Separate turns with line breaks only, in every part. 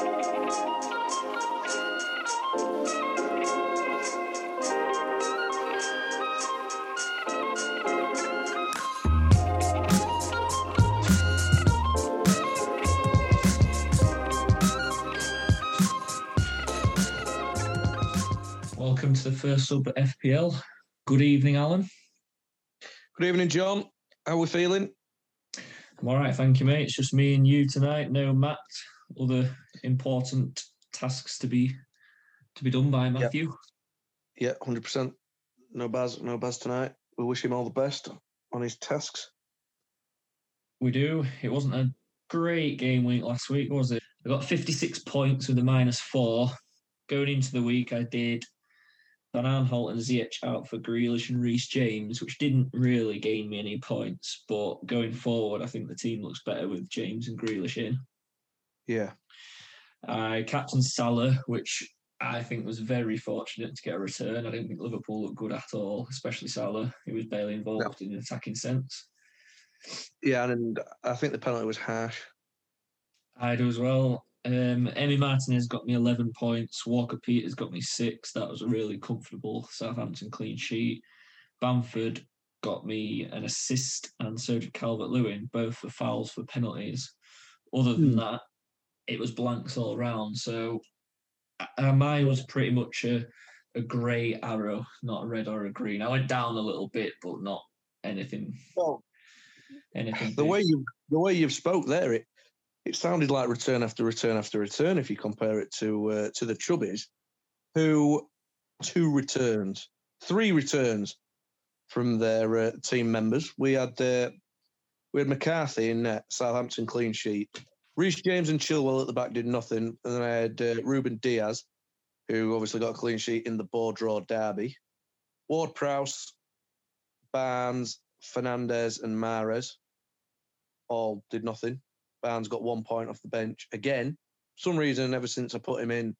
Welcome to the first sub at FPL. Good evening, Alan.
Good evening, John. How are we feeling?
I'm all right, thank you, mate. It's just me and you tonight. No Matt. Other important tasks to be to be done by Matthew.
Yeah, hundred percent. No Baz, no Baz tonight. We wish him all the best on his tasks.
We do. It wasn't a great game week last week, was it? I got 56 points with a minus four. Going into the week, I did Van Aanholt and Ziyech out for Grealish and Reece James, which didn't really gain me any points. But going forward, I think the team looks better with James and Grealish in.
Yeah,
I captain Salah, which I think was very fortunate to get a return. I didn't think Liverpool looked good at all, especially Salah. He was barely involved in an attacking sense.
yeah, and I think the penalty was harsh.
I do as well. Um, Emmy Martinez got me 11 points. Walker Peters got me six. That was a really comfortable Southampton clean sheet. Bamford got me an assist, and so did Calvert Lewin, both for fouls for penalties. Other than
Hmm.
that, it was blanks all round. So uh, mine was pretty much a, a grey arrow, not a red or a green. I went down a little bit, but not anything.
Well,
Anything.
the
big.
way you the way you've spoke there, it it sounded like return after return after return. If you compare it to uh, to the Chubbies, who two returns, three returns from their uh, team members. We had uh, we had McCarthy in net, Southampton clean sheet. Reece James and Chilwell at the back did nothing, and then I had uh, Ruben Dias, who obviously got a clean sheet in the board draw derby. Ward Prowse, Barnes, Fernandes, and Mahrez all did nothing. Barnes got one point off the bench again. For some reason, ever since I put him in,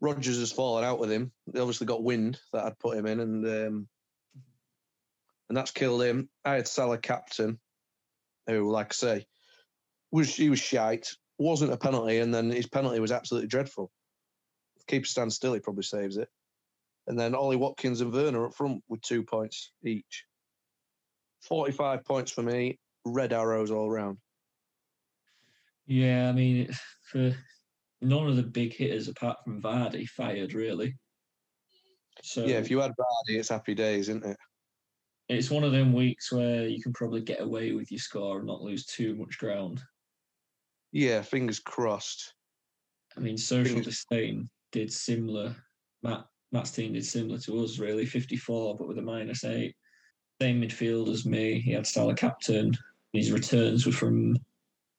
Rodgers has fallen out with him. They obviously got wind that I'd put him in, and um, and that's killed him. I had Salah captain, who, like I say, was he was shite. Wasn't a penalty, and then his penalty was absolutely dreadful. If keeper stands still, he probably saves it. And then Ollie Watkins and Werner up front with two points each. Forty-five points for me. Red arrows all round.
Yeah, I mean, for none of the big hitters apart from Vardy fired really. So
Yeah, if you had Vardy, it's happy days, isn't it?
it's one of them weeks where you can probably get away with your score and not lose too much ground.
Yeah, fingers crossed.
I mean, social
Fingers-
disdain did similar. Matt Matt's team did similar to us, really, 54, but with a minus eight. Same midfield as me. He had Salah captain. His returns were from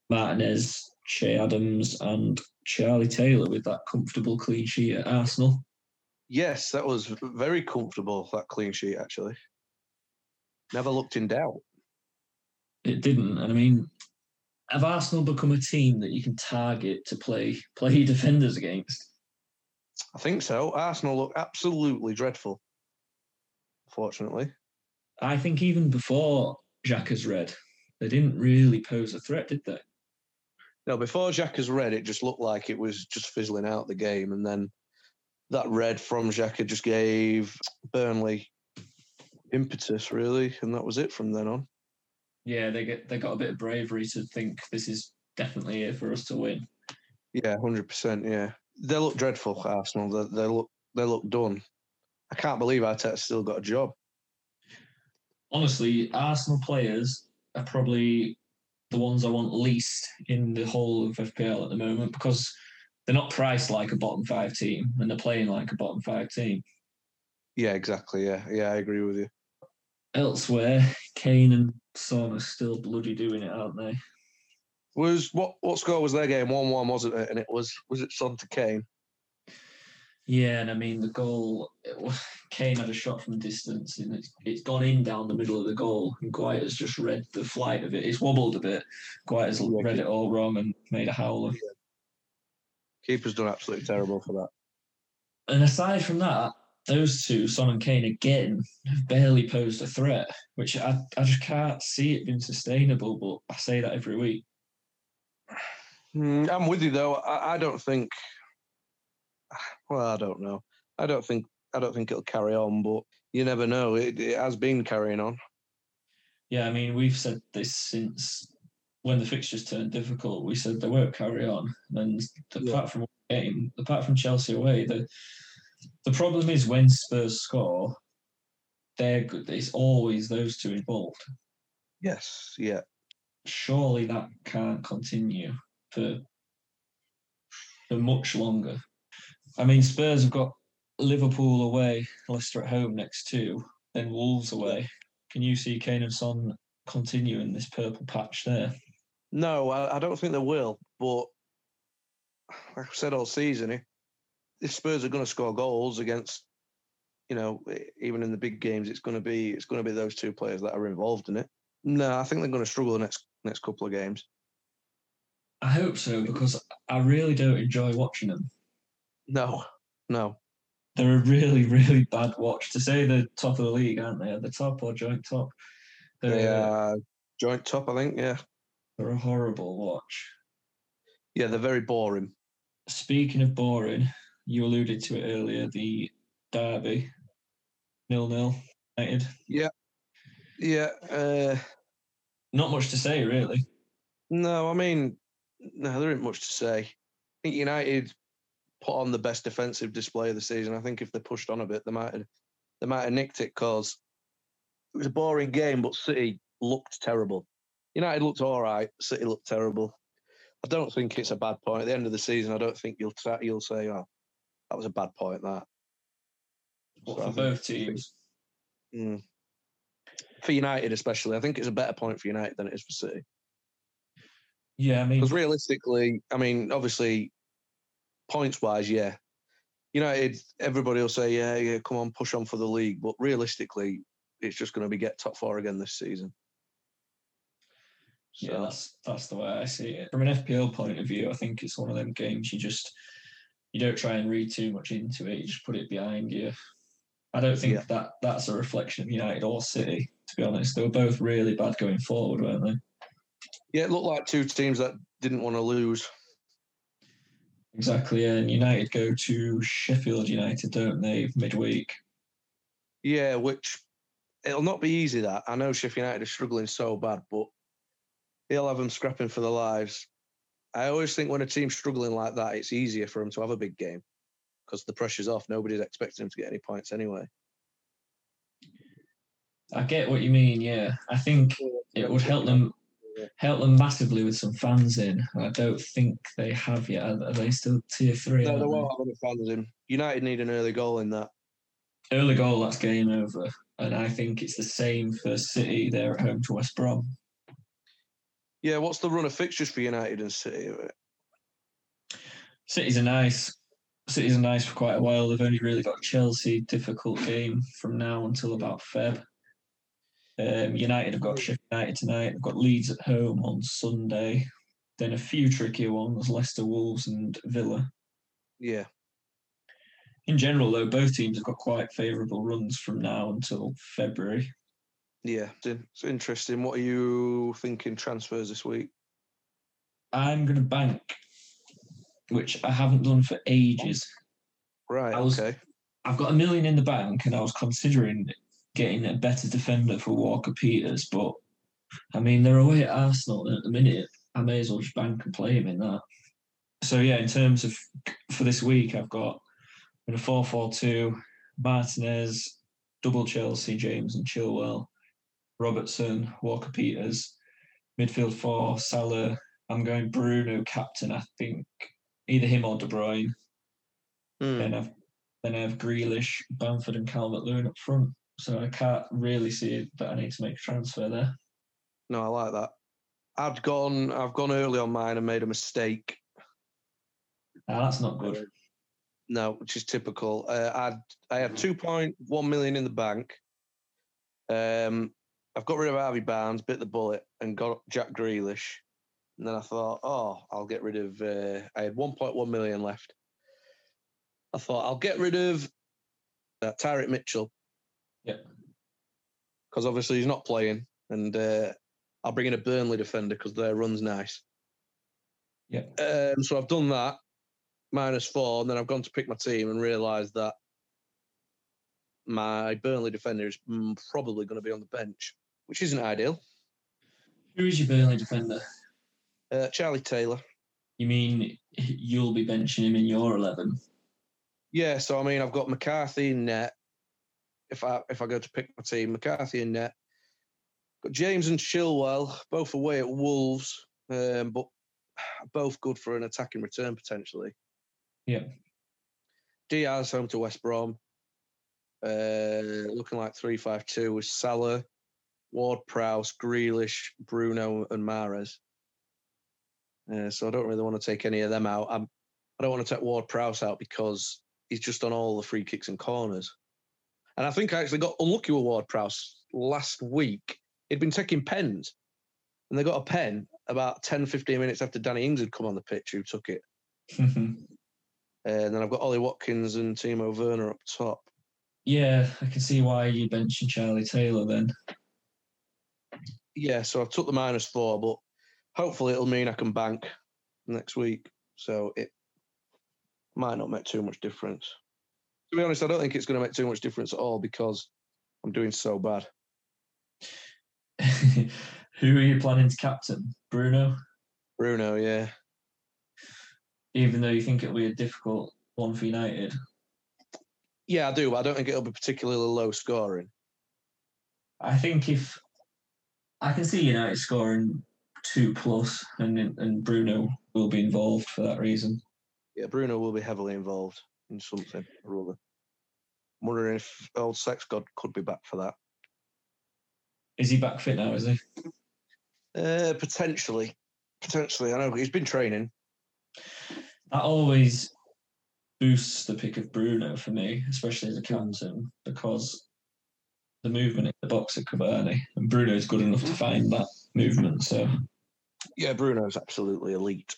Martinez, Che Adams, and Charlie Taylor with that comfortable clean sheet at Arsenal.
Yes, that was very comfortable, that clean sheet, actually. Never looked in doubt.
It didn't. And I mean, have Arsenal become a team that you can target to play play defenders against?
I think so. Arsenal look absolutely dreadful, fortunately.
I think even before Xhaka's red, they didn't really pose a threat, did they?
No, before Xhaka's red, it just looked like it was just fizzling out the game. And then that red from Xhaka just gave Burnley impetus, really. And that was it from then on.
Yeah, they get they got a bit of bravery to think this is definitely here for us to win.
Yeah, 100%. Yeah. They look dreadful, Arsenal. They, they look they look done. I can't believe Arteta's still got a job.
Honestly, Arsenal players are probably the ones I want least in the whole of FPL at the moment because they're not priced like a bottom five team and they're playing like a bottom five team.
Yeah, exactly. Yeah, yeah, I agree with you.
Elsewhere, Kane and Are still bloody doing it, aren't they?
Was what what score was their game? One one, wasn't it? And it was was it Son to Kane?
Yeah, and I mean the goal. It was, Kane had a shot from distance, and it's, it's gone in down the middle of the goal. And Guaita has just read the flight of it. It's wobbled a bit. Guaita's read it all wrong and made a howler.
Keeper's done absolutely terrible for that.
And aside from that, those two, Son and Kane, again have barely posed a threat, which I, I just can't see it being sustainable. But I say that every week.
Mm, I'm with you though. I, I don't think. Well, I don't know. I don't think. I don't think it'll carry on, but you never know. It, it has been carrying on.
Yeah, I mean, we've said this since when the fixtures turned difficult. We said they won't carry on, and apart
Yeah.
from game, apart from Chelsea away, the the problem is when Spurs score, they're good. It's always those two involved.
Yes. Yeah.
Surely that can't continue for for much longer. I mean, Spurs have got Liverpool away, Leicester at home next two, then Wolves away. Can you see Kane and Son continuing this purple patch there?
No, I, I don't think they will. But like I've said all season, if, Spurs are going to score goals against, you know, even in the big games, it's going to be it's going to be those two players that are involved in it. No, I think they're going to struggle the next next couple of games.
I hope so because I really don't enjoy watching them.
No, no.
They're a really, really bad watch. To say they're top of the league, aren't they? Are the top or joint top? They're,
They are joint top, I think. Yeah,
they're a horrible watch.
yeah. They're very boring.
Speaking of boring, you alluded to it earlier. The derby, nil nil, United.
Yeah. Yeah. Uh,
Not much to say really.
no, I mean, no, there isn't much to say. I think United put on the best defensive display of the season. I think if they pushed on a bit, they might have they might have nicked it because it was a boring game, but City looked terrible. United looked all right. City looked terrible. I don't think it's a bad point at the end of the season. I don't think you'll you'll say, "Oh, that was a bad point." That So
for both teams,
Mm. for United, especially, I think it's a better point for United than it is for City.
yeah. I mean,
Because realistically, I mean, obviously, points wise, yeah. United, everybody will say, yeah, yeah, come on, push on for the league. But realistically, it's just going to be get top four again this season. So,
Yeah, that's that's the way I see it. From an FPL point of view, I think it's one of them games you just you don't try and read too much into it. You just put it behind you. I don't think
Yeah.
that that's a reflection of United or City. To be honest, they were both really bad going forward, weren't they?
yeah, it looked like two teams that didn't want to lose.
Exactly. And United go to Sheffield United, don't they? Midweek.
Yeah, which it'll not be easy. That I know Sheffield United are struggling so bad, but he'll have them scrapping for their lives. I always think when a team's struggling like that, it's easier for them to have a big game because the pressure's off. Nobody's expecting them to get any points anyway.
I get what you mean. Yeah, I think it would help them help them massively with some fans in. I don't think they have yet. Are they still tier three?
No, they? won't have any fans in. United need an early goal in that.
Early goal, that's game over. And I think it's the same for City. They're at home to West Brom.
Yeah, what's the run of fixtures for United and City?
City's a nice. City's a nice for quite a while. They've only really got Chelsea difficult game from now until about Feb. Um, United have got Sheffield United tonight. They've got Leeds at home on Sunday. Then a few trickier ones: Leicester, Wolves, and Villa.
Yeah,
In general, though, both teams have got quite favourable runs from now until February.
Yeah, it's interesting. What are you thinking transfers this week?
I'm going to bank, which I haven't done for ages.
Right,
I was-
okay.
I've got a million in the bank, and I was considering getting a better defender for Walker Peters, but I mean they're away at Arsenal at the minute. I may as well just bank and play him in that. So yeah, in terms of for this week, I've got in a four-four-two, Martinez, double Chelsea, James and Chilwell, Robertson, Walker Peters, midfield four, Salah. I'm going Bruno captain. I think either him or De Bruyne.
Hmm.
Then I've then I have Grealish, Bamford, and Calvert Lewin up front. So I can't really see it that I need to make a transfer there.
No, I like that. I'd gone. I've gone early on mine and made a mistake.
That's not good.
No, which is typical. Uh, I'd I had two point one million in the bank. Um, I've got rid of Harvey Barnes, bit the bullet, and got Jack Grealish. And then I thought, oh, I'll get rid of. Uh, I had one point one million left. I thought I'll get rid of uh, Tyrick Mitchell.
Yeah.
Because obviously he's not playing, and uh, I'll bring in a Burnley defender because their run's nice.
Yeah.
Um, so I've done that minus four, and then I've gone to pick my team and realised that my Burnley defender is mm, probably going to be on the bench, which isn't ideal.
Who is your Burnley defender?
Uh, Charlie Taylor.
You mean you'll be benching him in your eleven?
Yeah, so I mean, I've got McCarthy in net. If I if I go to pick my team, McCarthy in net. Got James and Chilwell, both away at Wolves, um, but both good for an attacking return potentially.
Yeah.
Dias home to West Brom. Uh, looking like three five two with Salah, Ward Prowse, Grealish, Bruno, and Mahrez. Uh, so I don't really want to take any of them out. I'm, I don't want to take Ward Prowse out because he's just on all the free kicks and corners. And I think I actually got unlucky with Ward Prowse last week. He'd been taking pens, and they got a pen about 10, 15 minutes after Danny Ings had come on the pitch, who took it. and then I've got Ollie Watkins and Timo Werner up top.
yeah, I can see why you're benching Charlie Taylor then.
Yeah, so I took the minus four, but hopefully it'll mean I can bank next week. So it might not make too much difference. To be honest, I don't think it's going to make too much difference at all because I'm doing so bad.
Who are you planning to captain? Bruno?
Bruno, yeah.
Even though you think it'll be a difficult one for United.
Yeah, I do, but I don't think it'll be particularly low scoring.
I think if I can see United scoring two plus, and and Bruno will be involved for that reason.
Yeah, Bruno will be heavily involved in something or other. I'm wondering if old Sex God could be back for that.
Is he back fit now? Is he?
Uh, potentially. Potentially. I know he's been training.
That always boosts the pick of Bruno for me, especially as a captain, because the movement in the box at Cavani and Bruno's good enough to find that movement. So
Yeah, Bruno's absolutely elite.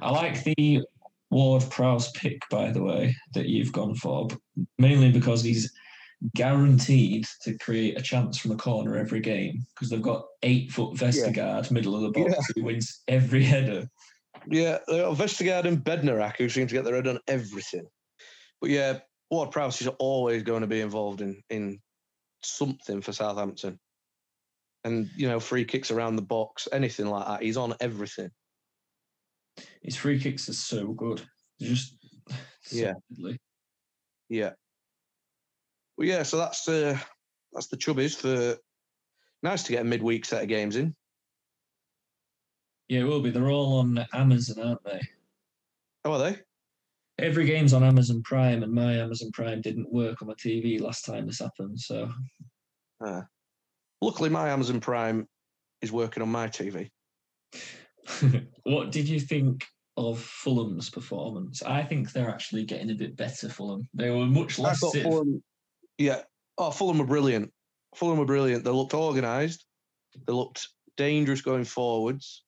I like the Ward Prowse pick, by the way, that you've gone for, mainly because he's guaranteed to create a chance from a corner every game because they've got eight foot Vestergaard, middle of the box, who wins every header.
Yeah, they got Vestergaard and Bednarek who seem to get their head on everything. But yeah, Ward Prowse is always going to be involved in in something for Southampton. And you know, free kicks around the box, anything like that. He's on everything.
His free kicks are so good. They're just
Yeah.
deadly.
Yeah. Well, yeah. So that's uh, that's the chubbies for. Nice to get a midweek set of games in.
Yeah, it will be. They're all on Amazon, aren't they?
Oh, are they?
Every game's on Amazon Prime, and my Amazon Prime didn't work on my TV last time this happened. So
Uh, luckily, my Amazon Prime is working on my TV.
what did you think of Fulham's performance? I think they're actually getting a bit better. Fulham. They were much less.
Fulham, yeah. Oh, Fulham were brilliant. Fulham were brilliant. They looked organised. They looked dangerous going forwards.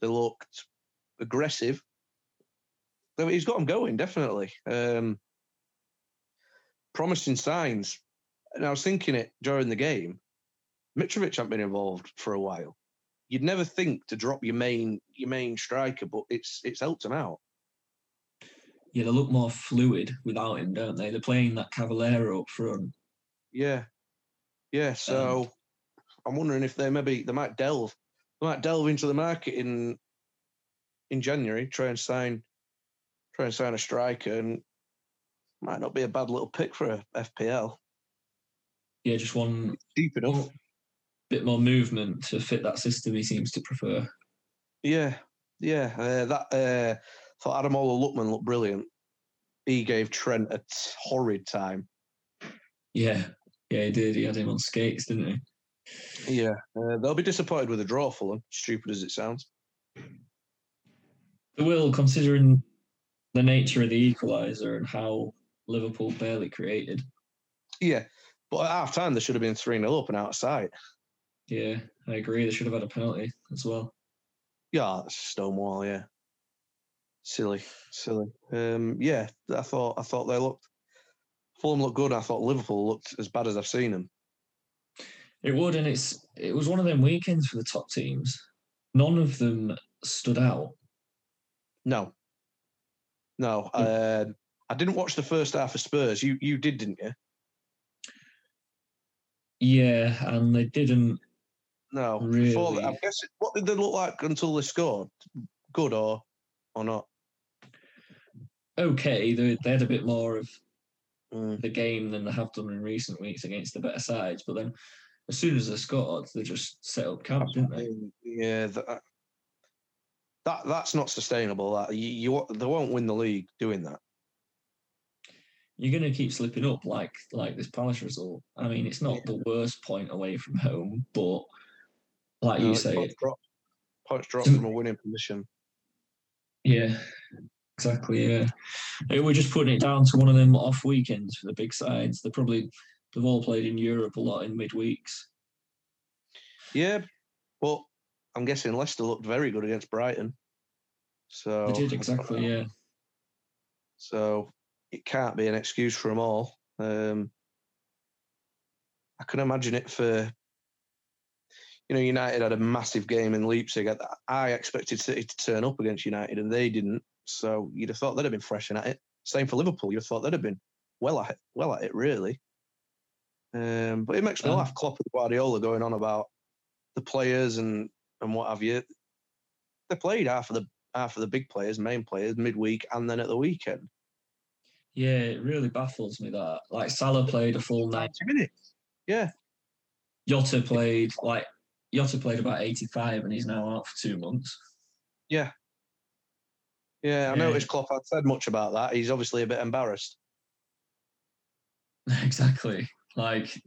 They looked aggressive. He's got them going, definitely. Um, promising signs. And I was thinking it during the game. Mitrovic hasn't been involved for a while. You'd never think to drop your main your main striker, but it's it's helped him out.
Yeah, they look more fluid without him, don't they? They're playing that Cavaleiro up front.
Yeah, yeah. So I'm wondering if they maybe they might delve, they might delve into the market in in January, try and sign, try and sign a striker, and might not be a bad little pick for a FPL.
Yeah, just one
Deep enough.
bit more movement to fit that system he seems to prefer.
Yeah, yeah. Uh, that uh, thought Ademola Lookman looked brilliant. He gave Trent a horrid time.
Yeah, yeah, he did. He had him on skates, didn't he?
Yeah, uh, they'll be disappointed with a draw, Fulham. Stupid as it sounds.
They will, considering the nature of the equaliser and how Liverpool barely created.
Yeah, but at half time they should have been three 0 up and out of sight.
Yeah, I agree. They should have had a penalty as well.
Yeah, Stonewall. Yeah, silly, silly. Um, yeah, I thought I thought they looked. Fulham looked good. I thought Liverpool looked as bad as I've seen them.
It would, and it's it was one of them weekends for the top teams. None of them stood out.
No, no. Uh, I didn't watch the first half of Spurs. You you did, didn't you?
Yeah, and they didn't.
No.
Really?
Before that, I'm guessing. What did they look like until they scored? Good or or not?
Okay, they, they had a bit more of
Mm.
the game than they have done in recent weeks against the better sides. But then, as soon as they scored, they just set up camp, didn't they?
Yeah, that, that that's not sustainable. That you, you they won't win the league doing that.
You're going to keep slipping up like like this Palace result. I mean, it's not the worst point away from home, but like
No,
you say,
points drop, points from a winning position.
yeah, exactly. Yeah, we're just putting it down to one of them off weekends for the big sides. They probably they've all played in Europe a lot in midweeks.
Yeah, but I'm guessing Leicester looked very good against Brighton. So
They did exactly. Yeah.
So it can't be an excuse for them all. Um, I can imagine it for, you know, United had a massive game in Leipzig. I- I expected City to turn up against United and they didn't. So you'd have thought they'd have been freshen at it. Same for Liverpool. You'd have thought they'd have been well at it, well at it, really. Um, but it makes me
Um,
laugh. Klopp and Guardiola going on about the players and and what have you. They played half of the half of the big players, main players, midweek and then at the weekend.
Yeah, it really baffles me that. Like Salah played a full
90 minutes. Yeah.
Jota played like Jota played about 85 and he's now out for two months.
Yeah. Yeah, I
Yeah.
noticed Klopp had said much about that. He's obviously a bit embarrassed.
exactly. Like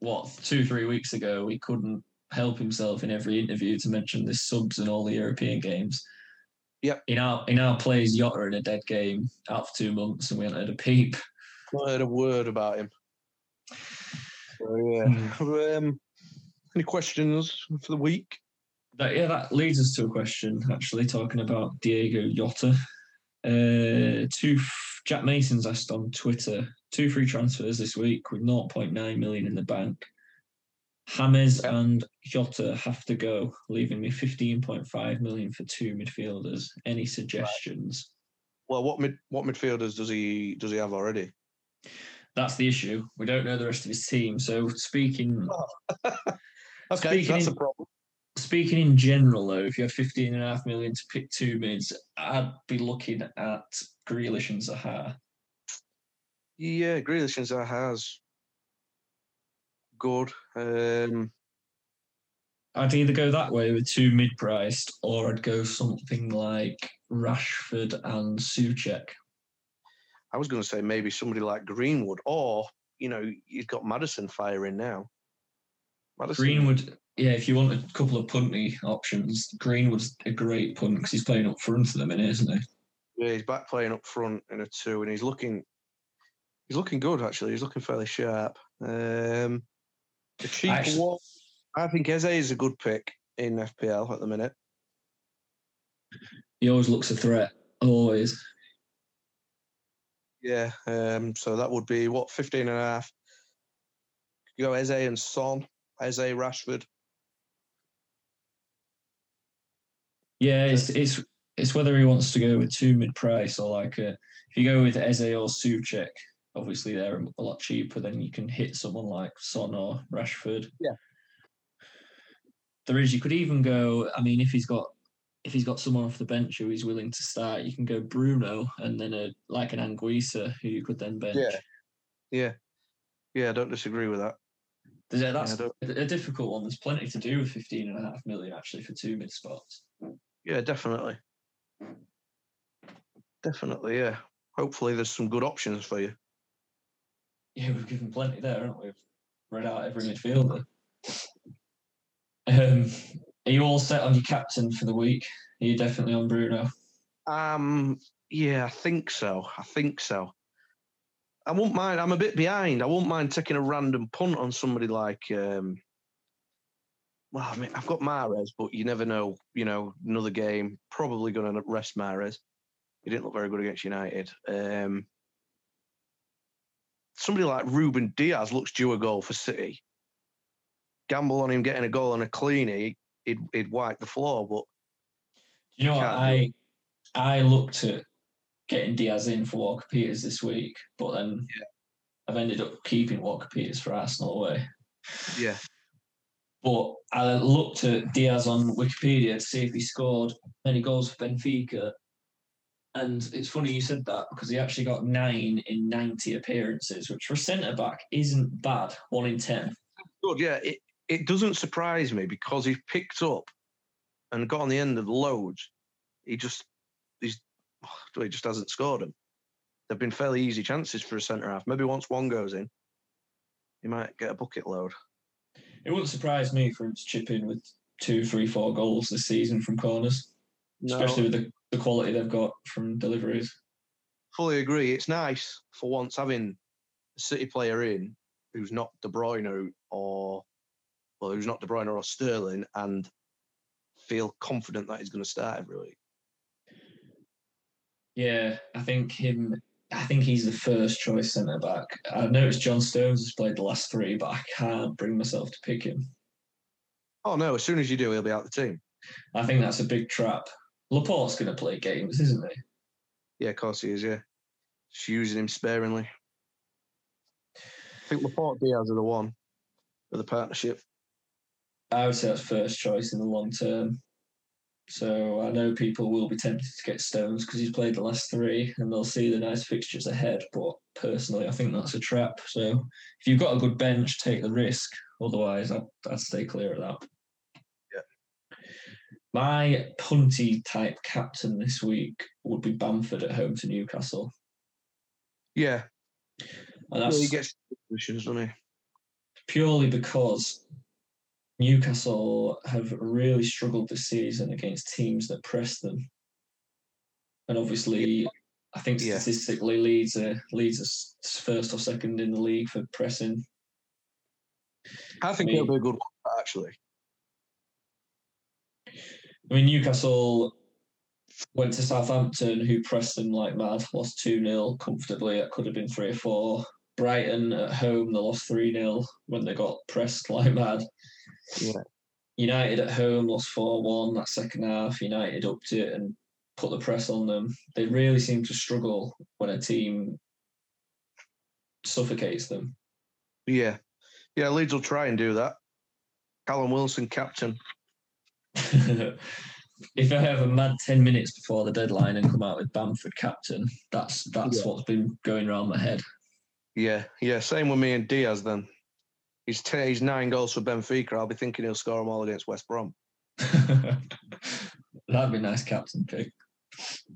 what, two, three weeks ago, we couldn't help himself in every interview to mention the subs and all the European games.
Yep.
He now he now plays Jota in a dead game out for two months and we haven't heard a peep.
Not heard a word about him. So, yeah. Um, any questions for the week?
That, yeah, that leads us to a question. Actually, talking about Diego Jota, uh, two f- Jack Mason's asked on Twitter two free transfers this week with 0.9 million in the bank. James and Jota have to go, leaving me 15.5 million for two midfielders. Any suggestions?
Well, what mid what midfielders does he does he have already?
That's the issue. We don't know the rest of his team. So speaking
Okay,
Speaking
that's
in-
a problem.
speaking in general though, if you have 15 and a half million to pick two mids, I'd be looking at Grealish and Zaha.
Yeah, Grealish and Zaha's good. Um,
I'd either go that way with two mid-priced, or I'd go something like Rashford and Soucek.
I was going to say maybe somebody like Greenwood, or you know, you've got Maddison firing now. Maddison,
Greenwood, yeah, if you want a couple of punty options, Greenwood's a great punt because he's playing up front at the minute, isn't he?
Yeah, he's back playing up front in a two, and he's looking, he's looking good actually. He's looking fairly sharp. Um, the
Actually-
one, I think Eze is a good pick in FPL at the minute.
He always looks a threat, always.
Yeah, um, so that would be what 15 and a half. You go Eze and Son, Eze Rashford.
Yeah, it's it's it's whether he wants to go with two mid-price or like a, if you go with Eze or Soucek, obviously they're a lot cheaper. Then you can hit someone like Son or Rashford.
Yeah.
There is. You could even go. I mean, if he's got if he's got someone off the bench who he's willing to start, you can go Bruno and then a like an Anguissa who you could then bench.
Yeah. Yeah, yeah, I don't disagree with that.
There's- That's
don't-
a difficult one. There's plenty to do with 15 and a half million actually for two mid spots.
Yeah, definitely. Definitely, yeah. Hopefully, there's some good options for you.
Yeah, we've given plenty there, haven't we? We've read out every midfielder. Um, are you all set on your captain for the week? Are you definitely on Bruno?
Um, yeah, I think so. I think so. I won't mind. I'm a bit behind. I won't mind taking a random punt on somebody like. Um, well, I mean, I've got Mahrez, but you never know. You know, another game. Probably going to rest Mahrez. He didn't look very good against United. Um, somebody like Ruben Dias looks due a goal for City. Gamble on him getting a goal and a cleanie, he'd, he'd wipe the floor. But
You know what? I I looked at getting Dias in for Walker Peters this week, but then
Yeah.
I've ended up keeping Walker Peters for Arsenal away.
Yeah.
But I looked at Dias on Wikipedia to see if he scored any goals for Benfica. And it's funny you said that because he actually got nine in 90 appearances, which for centre back isn't bad. One in 10.
Good, yeah. It, it doesn't surprise me because he's picked up and got on the end of the loads. He just he's he just hasn't scored them. They've been fairly easy chances for a centre half. Maybe once one goes in, he might get a bucket load.
It wouldn't surprise me for him to chip in with two, three, four goals this season from corners, especially with the, the quality they've got from deliveries.
fully agree. It's nice for once having a City player in who's not De Bruyne or well, who's not De Bruyne or Sterling, and feel confident that he's going to start every week.
Yeah, I think him. I think he's the first choice centre back. I noticed John Stones has played the last three, but I can't bring myself to pick him.
Oh no! As soon as you do, he'll be out the team.
I think that's a big trap. Laporte's going to play games, isn't he?
Yeah, of course he is. Yeah, just using him sparingly. I think Laporte Dias are the one for the partnership.
I would say that's first choice in the long term. So I know people will be tempted to get Stones because he's played the last three and they'll see the nice fixtures ahead. But personally, I think that's a trap. So if you've got a good bench, take the risk. Otherwise, I'd, I'd stay clear of that.
Yeah.
My punty type captain this week would be Bamford at home to Newcastle.
Yeah,
And
yeah
that's
he gets positions, doesn't he?
purely because Newcastle have really struggled this season against teams that press them. And obviously, I think
Yeah.
statistically, Leeds are, Leeds are first or second in the league for pressing.
I think
I mean-
he'll be a good one, actually.
I mean, Newcastle went to Southampton, who pressed them like mad, lost 2 0 comfortably. It could have been 3 or 4. Brighton at home, they lost 3 0 when they got pressed like mad.
Yeah.
United at home lost 4 1 that second half. United upped it and put the press on them. They really seem to struggle when a team suffocates them.
Yeah, yeah. Leeds will try and do that. Callum Wilson, captain.
if I have a mad 10 minutes before the deadline and come out with Bamford captain, that's that's
Yeah.
what's been going around my head.
Yeah, yeah. Same with me and Dias. Then he's ten, he's nine goals for Benfica. I'll be thinking he'll score them all against West Brom.
That'd be a nice captain pick.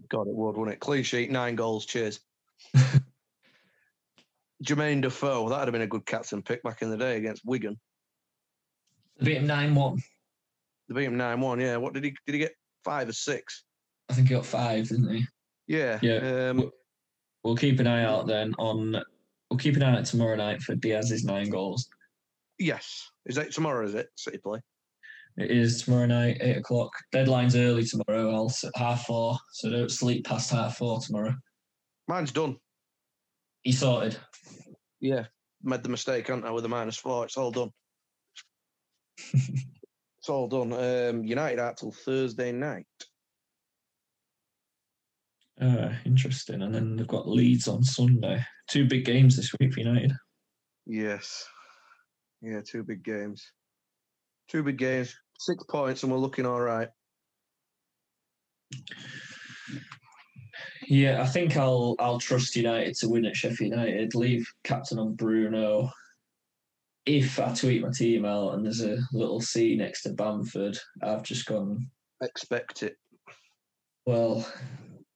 God, it would, wouldn't it? Clean sheet, nine goals. Cheers. Jermaine Defoe. That'd have been a good captain pick back in the day against Wigan.
Beat him 9 1.
They beat him nine one. Yeah. What did he? Did he get five or six?
I think he got five, didn't he?
Yeah.
Yeah.
Um,
We'll keep an eye out then on. We'll keep an eye out tomorrow night for Dias's nine goals.
yes. Is that tomorrow? Is it City play?
It is tomorrow night, eight o'clock. Deadline's early tomorrow. I'll half four, so don't sleep past half four tomorrow.
Mine's done.
He sorted.
Yeah. Made the mistake, haven't I, with the minus four? It's all done. it's all done. Um, United out till Thursday night.
Uh, interesting. And then they've got Leeds on Sunday. Two big games this week for United.
Yes. Yeah, two big games. Two big games, six points, and we're looking all right.
Yeah, I think I'll I'll trust United to win at Sheffield United. Leave captain on Bruno. If I tweet my team out and there's a little C next to Bamford, I've just gone.
Expect it.
Well,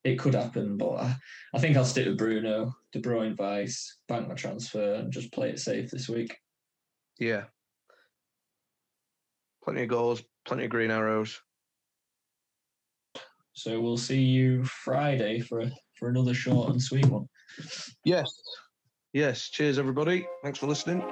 it could happen, but I, I think I'll stick with Bruno, De Bruyne, Vice, bank my transfer, and just play it safe this week.
Yeah. Plenty of goals, plenty of green arrows.
So we'll see you Friday for a, for another short and sweet one.
Yes. Yes. Cheers, everybody. Thanks for listening.